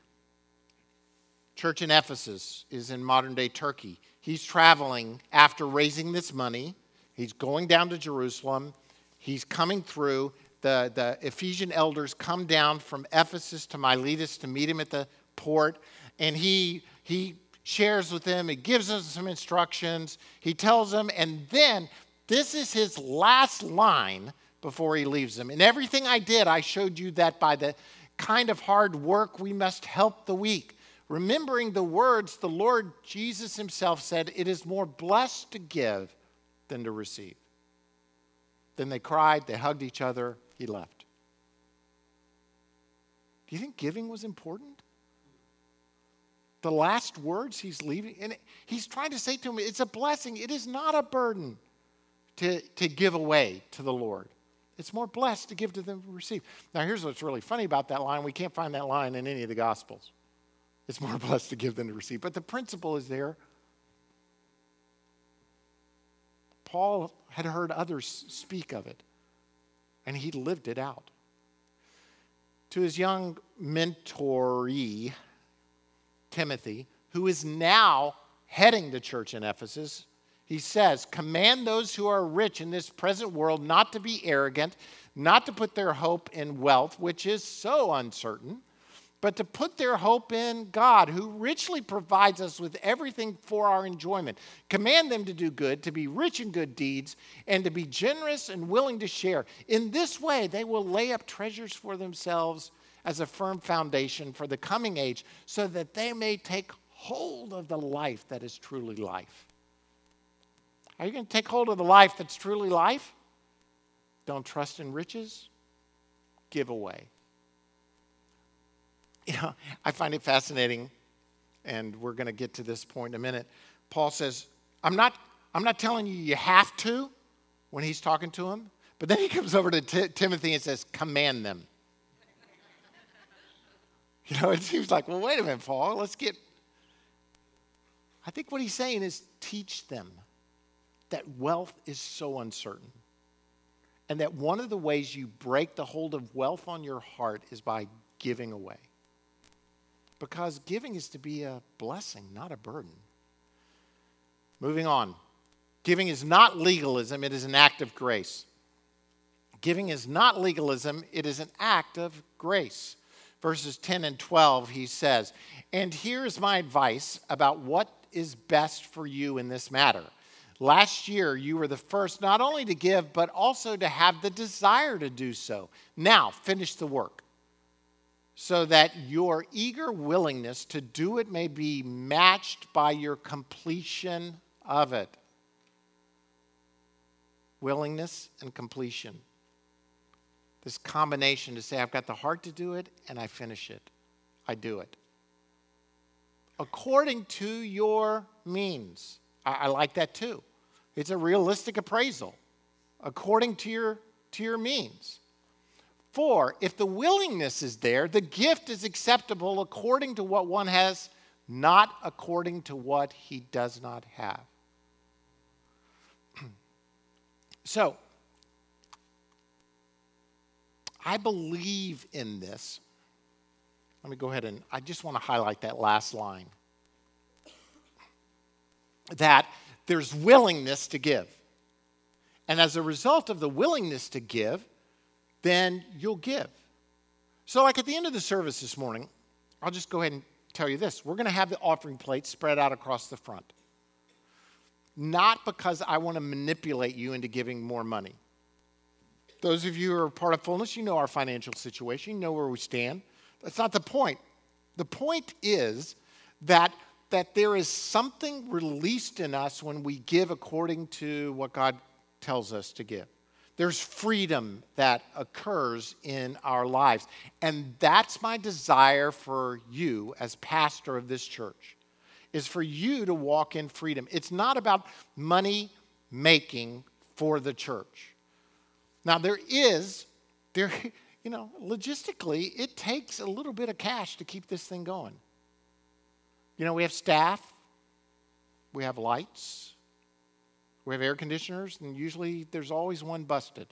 [SPEAKER 1] Church in Ephesus is in modern day Turkey. He's traveling after raising this money. He's going down to Jerusalem. He's coming through. The, the Ephesian elders come down from Ephesus to Miletus to meet him at the port. And he, he shares with them. He gives them some instructions. He tells them. And then this is his last line before he leaves them. In everything I did, I showed you that by the kind of hard work we must help the weak. Remembering the words the Lord Jesus himself said, It is more blessed to give than to receive. Then they cried, they hugged each other, he left. Do you think giving was important? The last words he's leaving, and he's trying to say to him, It's a blessing, it is not a burden to, to give away to the Lord. It's more blessed to give to them to receive. Now, here's what's really funny about that line. We can't find that line in any of the Gospels. It's more (laughs) blessed to give than to receive. But the principle is there. Paul had heard others speak of it, and he lived it out. To his young mentoree, Timothy, who is now heading the church in Ephesus, he says, Command those who are rich in this present world not to be arrogant, not to put their hope in wealth, which is so uncertain, but to put their hope in God, who richly provides us with everything for our enjoyment. Command them to do good, to be rich in good deeds, and to be generous and willing to share. In this way, they will lay up treasures for themselves as a firm foundation for the coming age, so that they may take hold of the life that is truly life. Are you going to take hold of the life that's truly life? Don't trust in riches, give away. You know, I find it fascinating, and we're going to get to this point in a minute. Paul says, I'm not, I'm not telling you you have to when he's talking to him, but then he comes over to T- Timothy and says, Command them. (laughs) You know, it seems like, well, wait a minute, Paul, let's get. I think what he's saying is teach them that wealth is so uncertain. And that one of the ways you break the hold of wealth on your heart is by giving away. Because giving is to be a blessing, not a burden. Moving on. Giving is not legalism, it is an act of grace. Giving is not legalism, it is an act of grace. Verses 10 and 12, he says, And here's my advice about what is best for you in this matter Last year, you were the first not only to give, but also to have the desire to do so. Now, finish the work so that your eager willingness to do it may be matched by your completion of it. Willingness and completion. This combination to say, I've got the heart to do it and I finish it. I do it. According to your means. I, I like that too. It's a realistic appraisal. According to your, to your means. For if the willingness is there, the gift is acceptable according to what one has, not according to what he does not have. (clears throat) so, I believe in this. Let me go ahead and I just want to highlight that last line. That there's willingness to give. And as a result of the willingness to give, then you'll give. So, like at the end of the service this morning, I'll just go ahead and tell you this we're going to have the offering plate spread out across the front. Not because I want to manipulate you into giving more money. Those of you who are part of fullness, you know our financial situation, you know where we stand. That's not the point. The point is that, that there is something released in us when we give according to what God tells us to give. There's freedom that occurs in our lives. And that's my desire for you as pastor of this church is for you to walk in freedom. It's not about money making for the church. Now there is there (laughs) you know, logistically it takes a little bit of cash to keep this thing going. You know, we have staff, we have lights, we have air conditioners, and usually there's always one busted.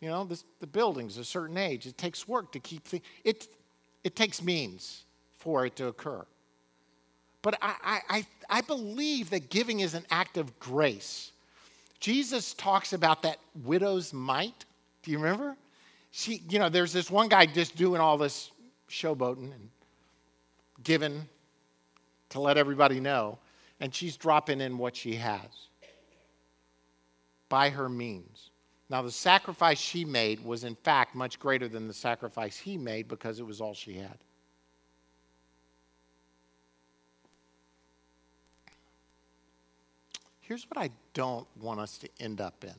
[SPEAKER 1] You know, this, the building's a certain age. It takes work to keep things, it, it takes means for it to occur. But I, I, I believe that giving is an act of grace. Jesus talks about that widow's mite. Do you remember? She, you know, there's this one guy just doing all this showboating and giving to let everybody know and she's dropping in what she has by her means. Now, the sacrifice she made was, in fact, much greater than the sacrifice he made because it was all she had. Here's what I don't want us to end up in.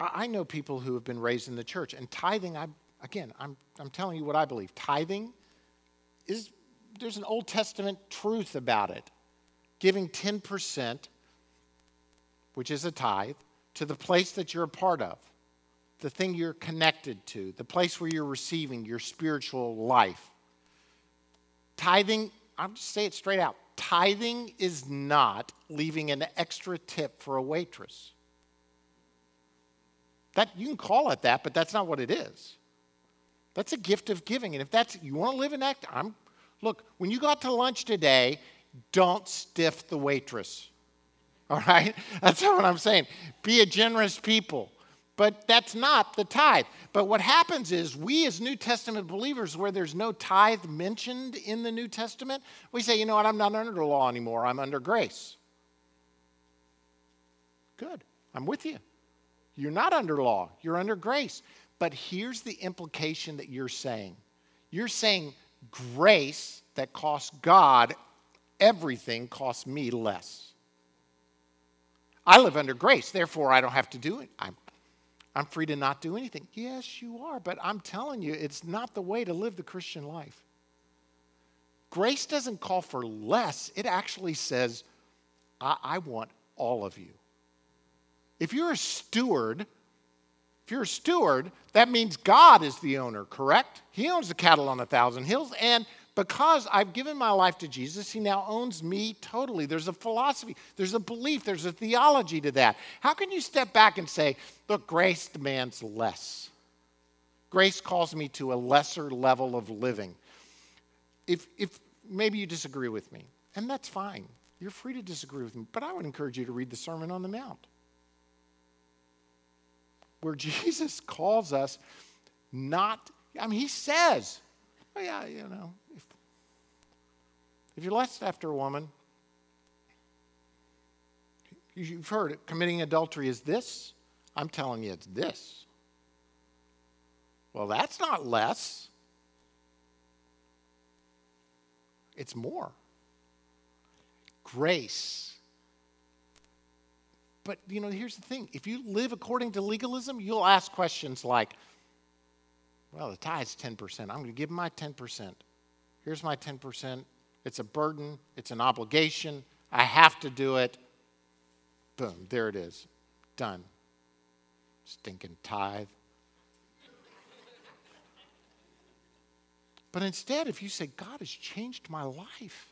[SPEAKER 1] I know people who have been raised in the church, and tithing, I, again, I'm, I'm telling you what I believe. Tithing is there's an Old Testament truth about it. Giving 10%, which is a tithe, to the place that you're a part of, the thing you're connected to, the place where you're receiving your spiritual life. Tithing, I'll just say it straight out tithing is not leaving an extra tip for a waitress. That, you can call it that, but that's not what it is. That's a gift of giving. And if that's you want to live in that, I'm Look, when you go out to lunch today, don't stiff the waitress. (laughs) All right? That's what I'm saying. Be a generous people. But that's not the tithe. But what happens is, we as New Testament believers, where there's no tithe mentioned in the New Testament, we say, you know what, I'm not under the law anymore, I'm under grace. Good, I'm with you. You're not under law, you're under grace. But here's the implication that you're saying you're saying grace that costs God everything costs me less. I live under grace, therefore I don't have to do it. I'm, I'm free to not do anything. Yes, you are, but I'm telling you, it's not the way to live the Christian life. Grace doesn't call for less, it actually says, I, I want all of you. If you're a steward, you're a steward, that means God is the owner, correct? He owns the cattle on a thousand hills. And because I've given my life to Jesus, He now owns me totally. There's a philosophy, there's a belief, there's a theology to that. How can you step back and say, look, grace demands less? Grace calls me to a lesser level of living. If, if maybe you disagree with me, and that's fine. You're free to disagree with me, but I would encourage you to read the Sermon on the Mount where (laughs) Jesus calls us not, I mean, he says, oh, yeah, you know, if, If you lust after a woman, you've heard it, committing adultery is this. I'm telling you, it's this. Well, that's not less, it's more. Grace. But, you know, here's the thing if you live according to legalism, you'll ask questions like, well, the tithe's 10%. I'm going to give my 10%. Here's my 10%. It's a burden, it's an obligation. I have to do it. Boom, there it is. Done. Stinking tithe. but instead, if you say, God has changed my life,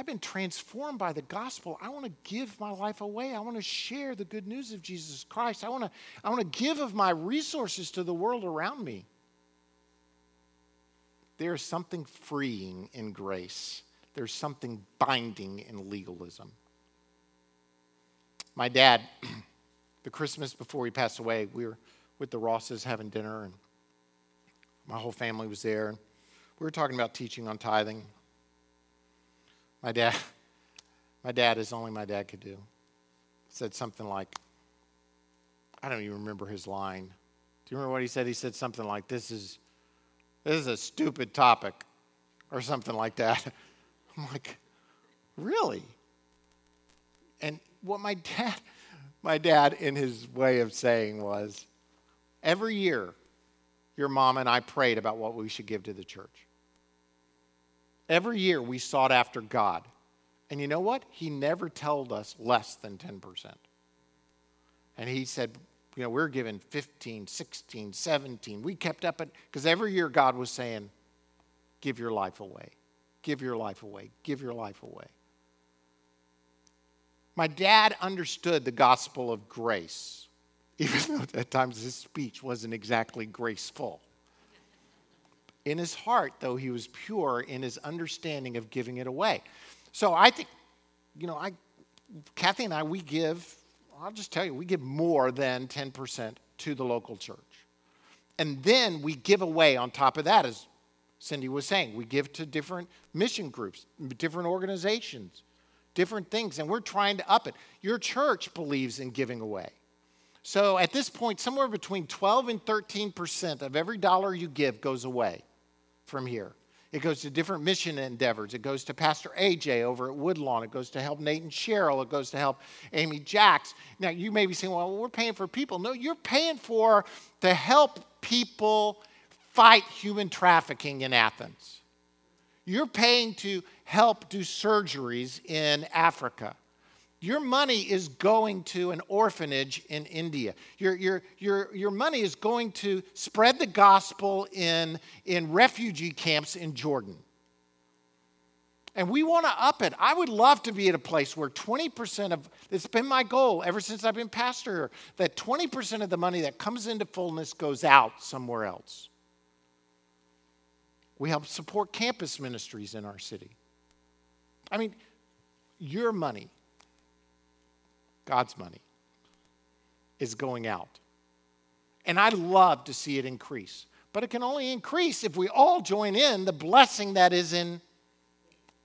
[SPEAKER 1] I've been transformed by the gospel. I want to give my life away. I want to share the good news of Jesus Christ. I want to, I want to give of my resources to the world around me. There is something freeing in grace, there's something binding in legalism. My dad, (clears throat) the Christmas before he passed away, we were with the Rosses having dinner, and my whole family was there. And we were talking about teaching on tithing. My dad, (laughs) my dad is only my dad could do. Said something like, I don't even remember his line. Do you remember what he said? He said something like, This is this is a stupid topic, or something like that. (laughs) I'm like, really? And what my (laughs) dad, my dad, in his way of saying was, every year, your mom and I prayed about what we should give to the church. Every year we sought after God. And you know what? He never told us less than 10%. And he said, you know, we are given 15, 16, 17. We kept up it because every year God was saying, give your life away, give your life away, give your life away. My dad understood the gospel of grace, (laughs) even though at times his speech wasn't exactly graceful. In his heart, though, he was pure in his understanding of giving it away. So I think, you know, I, Kathy and I, we give, I'll just tell you, we give more than 10% to the local church. And then we give away on top of that, as Cindy was saying, we give to different mission groups, different organizations, different things, and we're trying to up it. Your church believes in giving away. So at this point, somewhere between 12 and 13% of every dollar you give goes away from here. It goes to different mission endeavors. It goes to Pastor AJ over at Woodlawn. It goes to help Nate and Cheryl. It goes to help Amy Jacks. Now, you may be saying, well, we're paying for people. No, you're paying for to help people fight human trafficking in Athens. You're paying to help do surgeries in Africa. Your money is going to an orphanage in India. Your, your, your, your money is going to spread the gospel in, in refugee camps in Jordan. And we want to up it. I would love to be at a place where 20% of, it's been my goal ever since I've been pastor, that 20% of the money that comes into fullness goes out somewhere else. We help support campus ministries in our city. I mean, your money God's money, is going out. And I'd love to see it increase. But it can only increase if we all join in the blessing that is in,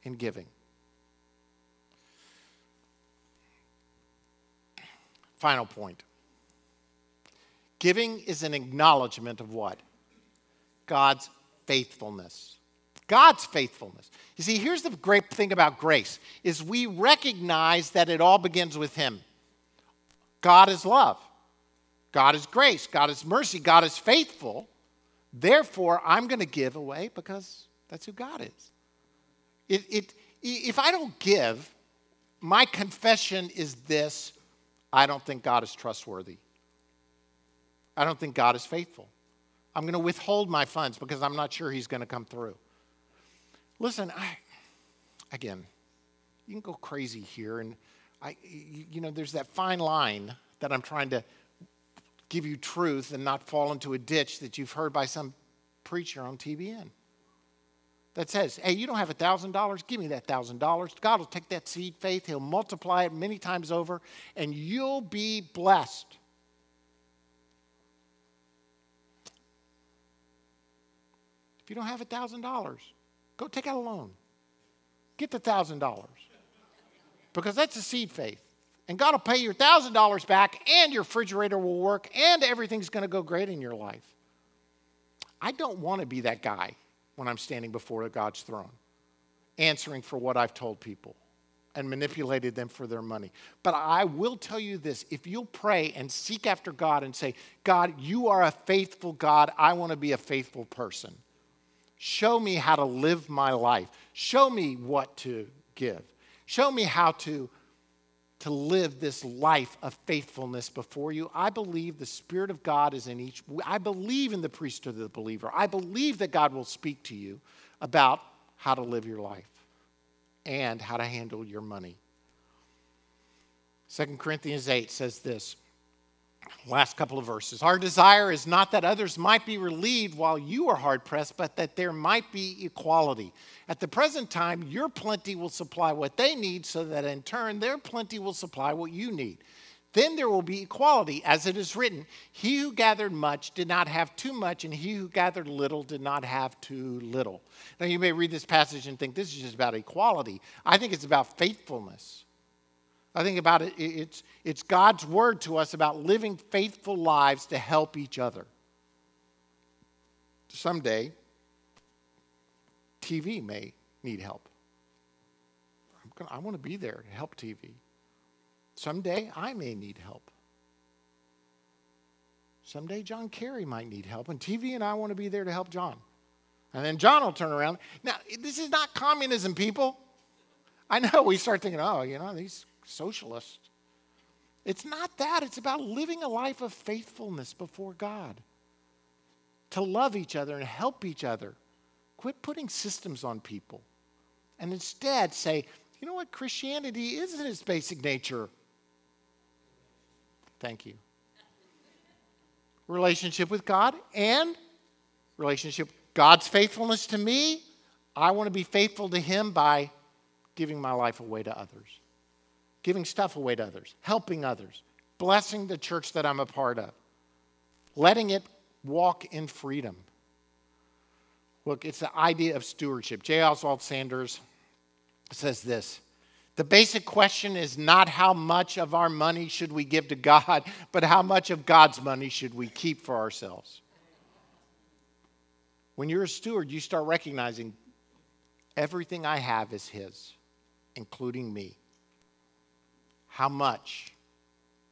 [SPEAKER 1] in giving. Final point giving is an acknowledgement of what? God's faithfulness. God's faithfulness. You see, here's the great thing about grace is we recognize that it all begins with him. God is love. God is grace. God is mercy. God is faithful. Therefore, I'm going to give away because that's who God is. It, it, if I don't give, my confession is this I don't think God is trustworthy. I don't think God is faithful. I'm going to withhold my funds because I'm not sure He's going to come through. Listen, I, again, you can go crazy here, and I, you know, there's that fine line that I'm trying to give you truth and not fall into a ditch that you've heard by some preacher on TBN that says, hey, you don't have a $1,000, give me that $1,000. God will take that seed faith, He'll multiply it many times over, and you'll be blessed. If you don't have a $1,000, Go take out a loan. get the $1,000 because that's a seed faith. And God will pay your $1,000 back, and your refrigerator will work, and everything's going to go great in your life. I don't want to be that guy when I'm standing before God's throne, answering for what I've told people and manipulated them for their money. But I will tell you this if you'll pray and seek after God and say, God, you are a faithful God, I want to be a faithful person. Show me how to live my life. Show me what to give. Show me how to, to live this life of faithfulness before you. I believe the Spirit of God is in each. I believe in the priesthood of the believer. I believe that God will speak to you about how to live your life and how to handle your money. 2 Corinthians 8 says this last couple of verses. Our desire is not that others might be relieved while you are hard pressed, but that there might be equality. At the present time, your plenty will supply what they need, so that in turn, their plenty will supply what you need. Then there will be equality, as it is written He who gathered much did not have too much, and he who gathered little did not have too little. Now, you may read this passage and think this is just about equality. I think it's about faithfulness. I think about it, it's, it's God's word to us about living faithful lives to help each other. Someday, TV may need help. Gonna, I want to be there to help TV. Someday I may need help. Someday John Kerry might need help, and TV and I want to be there to help John. And then John will turn around. Now, this is not communism, people. I know we start thinking, oh, you know, these socialists. It's not that. It's about living a life of faithfulness before God, to love each other and help each other. Quit putting systems on people and instead say, you know what? Christianity is in its basic nature Thank you. Relationship with God and relationship, God's faithfulness to me. I want to be faithful to Him by giving my life away to others, giving stuff away to others, helping others, blessing the church that I'm a part of, letting it walk in freedom. Look, it's the idea of stewardship. J. Oswald Sanders says this the basic question is not how much of our money should we give to God, but how much of God's money should we keep for ourselves. When you're a steward, you start recognizing everything I have is His, including me. How much,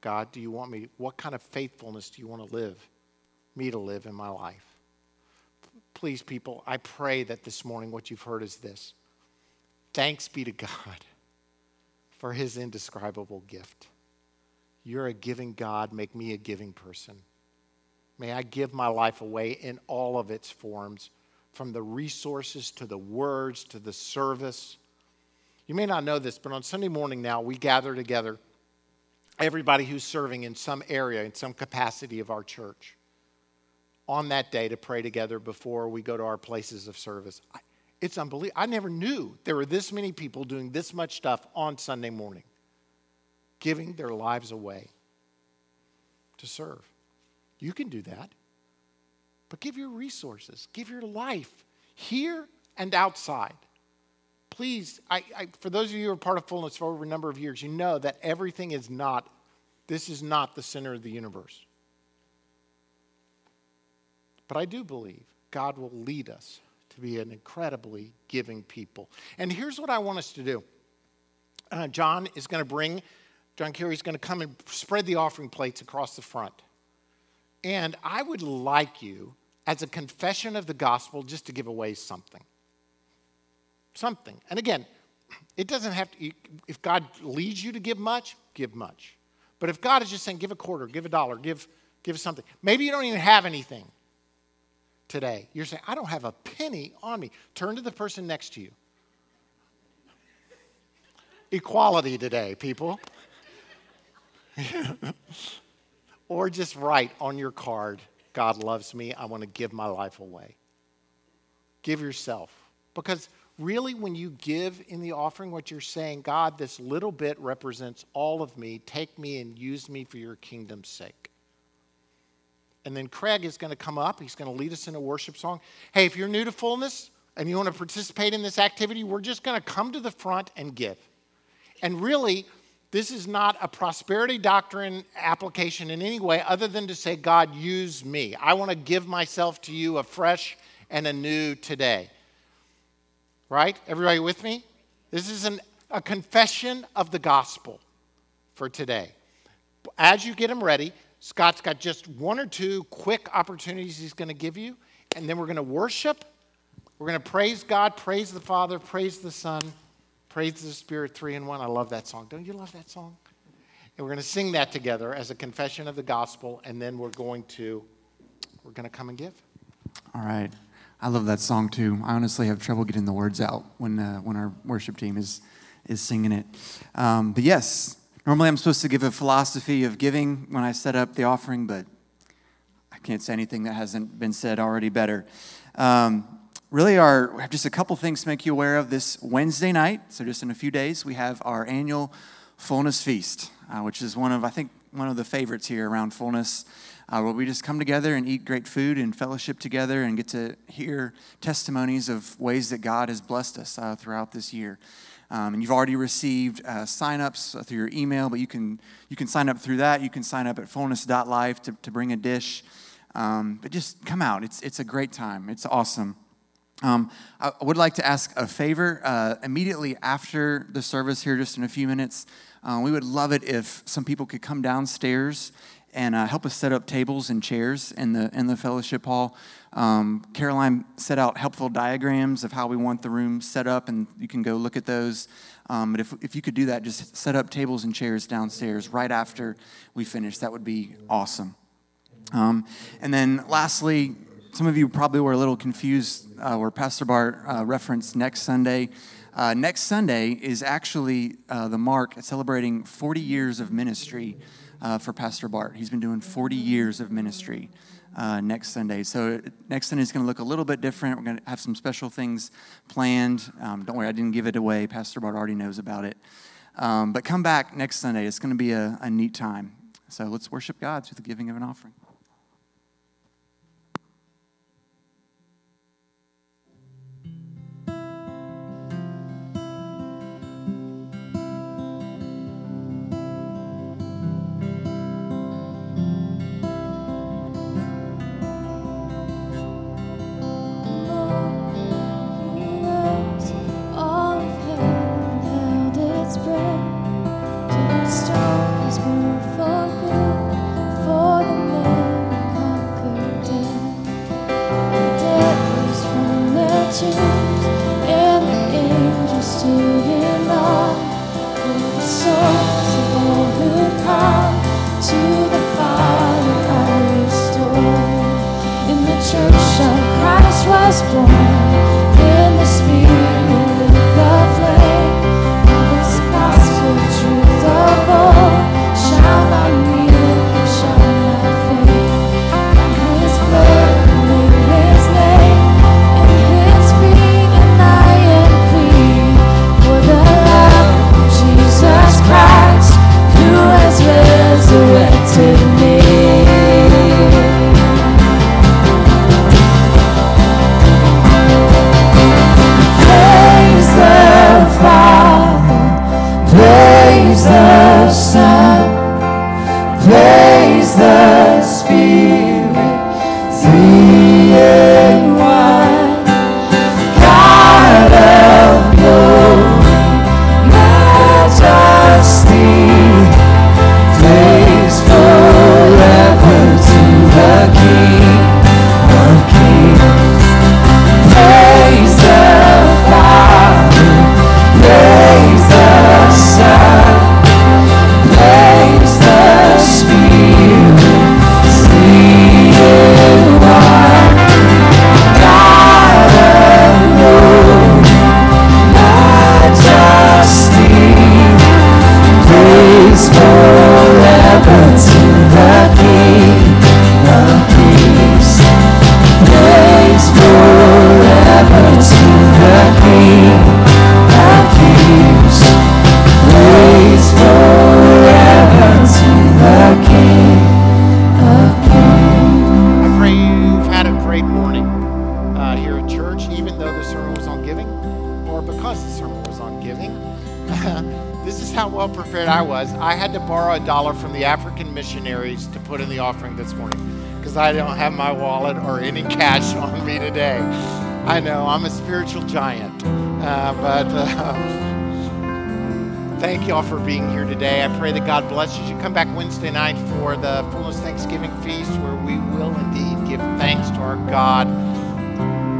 [SPEAKER 1] God, do you want me? What kind of faithfulness do you want to live, me to live in my life? Please, people, I pray that this morning what you've heard is this. Thanks be to God (laughs) for his indescribable gift. You're a giving God. Make me a giving person. May I give my life away in all of its forms, from the resources to the words to the service. You may not know this, but on Sunday morning now, we gather together everybody who's serving in some area, in some capacity of our church, on that day to pray together before we go to our places of service. It's unbelievable. I never knew there were this many people doing this much stuff on Sunday morning, giving their lives away to serve. You can do that. But give your resources, give your life here and outside. Please, I, I, for those of you who are part of Fullness for over a number of years, you know that everything is not, this is not the center of the universe. But I do believe God will lead us to be an incredibly giving people. And here's what I want us to do uh, John is going to bring, John Kerry is going to come and spread the offering plates across the front. And I would like you, as a confession of the gospel, just to give away something. Something. And again, (clears throat) it doesn't have to, if God leads you to give much, give much. But if God is just saying, give a quarter, give a dollar, give, give something, maybe you don't even have anything today. You're saying, I don't have a penny on me. Turn to the person next to you. Equality today, people. (laughs) or just write on your card, God loves me. I want to give my life away. Give yourself. Because really, when you give in the offering, what you're saying, God, this little bit represents all of me. Take me and use me for your kingdom's sake. And then Craig is going to come up. He's going to lead us in a worship song. Hey, if you're new to fullness, and you want to participate in this activity, we're just going to come to the front and give. And really, this is not a prosperity doctrine application in any way other than to say, God, use me. I want to give myself to you afresh and anew today. Right? Everybody with me? This is an, a confession of the gospel for today. As you get them ready, Scott's got just one or two quick opportunities he's going to give you, and then we're going to worship. We're going to praise God, praise the Father, praise the Son, praise the Spirit, three in one. I love that song. Don't you love that song? And we're going to sing that together as a confession of the gospel, and then we're going to we're going to come and give.
[SPEAKER 3] All right. I love that song too. I honestly have trouble getting the words out when uh, when our worship team is is singing it. Um, but yes, normally I'm supposed to give a philosophy of giving when I set up the offering, but I can't say anything that hasn't been said already better. Um, really, are just a couple things to make you aware of this Wednesday night. So just in a few days, we have our annual Fullness Feast, uh, which is one of I think one of the favorites here around Fullness uh, where we just come together and eat great food and fellowship together and get to hear testimonies of ways that God has blessed us uh, throughout this year. Um, and you've already received uh, sign-ups through your email, but you can, you can sign up through that. You can sign up at fullness.life to, to bring a dish. Um, but just come out. It's, it's a great time. It's awesome. Um, I would like to ask a favor uh, immediately after the service here, just in a few minutes. Uh, we would love it if some people could come downstairs and uh, help us set up tables and chairs in the in the fellowship hall. Um, Caroline set out helpful diagrams of how we want the room set up, and you can go look at those. Um, but if, if you could do that, just set up tables and chairs downstairs right after we finish. That would be awesome. Um, and then lastly, some of you probably were a little confused uh, where Pastor Bart uh, referenced next Sunday. Uh, next Sunday is actually uh, the mark celebrating 40 years of ministry uh, for Pastor Bart. He's been doing 40 years of ministry uh, next Sunday. So next Sunday is going to look a little bit different. We're going to have some special things planned. Um, don't worry, I didn't give it away. Pastor Bart already knows about it. Um, but come back next Sunday. It's going to be a, a neat time. So let's worship God through the giving of an offering.
[SPEAKER 1] Missionaries to put in the offering this morning because I don't have my wallet or any cash (laughs) on me today. I know I'm a spiritual giant, uh, but. Uh, thank you all for being here today. I pray that God blesses you. Come back Wednesday night for the Fullness Thanksgiving Feast where we will indeed give thanks to our God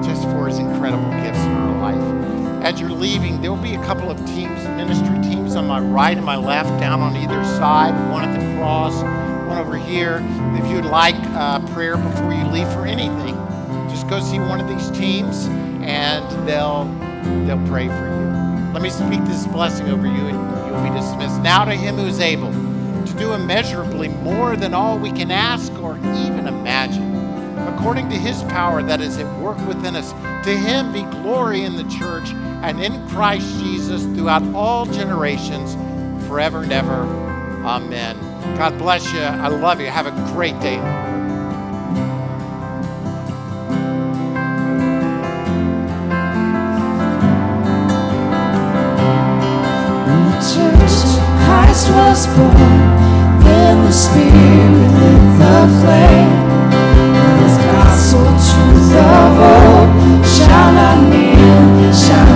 [SPEAKER 1] just for his incredible gifts in our life. As you're leaving, there will be a couple of teams, ministry teams on my right and my left, down on either side, one at the cross, one over here. If you'd like uh, prayer before you leave for anything, just go see one of these teams and they'll they'll pray for you. Let me speak this blessing over you and you will be dismissed. Now to him who is able to do immeasurably more than all we can ask or even imagine, according to his power that is at work within us. To him be glory in the church and in Christ Jesus throughout all generations, forever and ever. Amen. God bless you. I love you. Have a great day.
[SPEAKER 4] Christ was born, then the Spirit lit the flame. This gospel truth of old shall not kneel, shall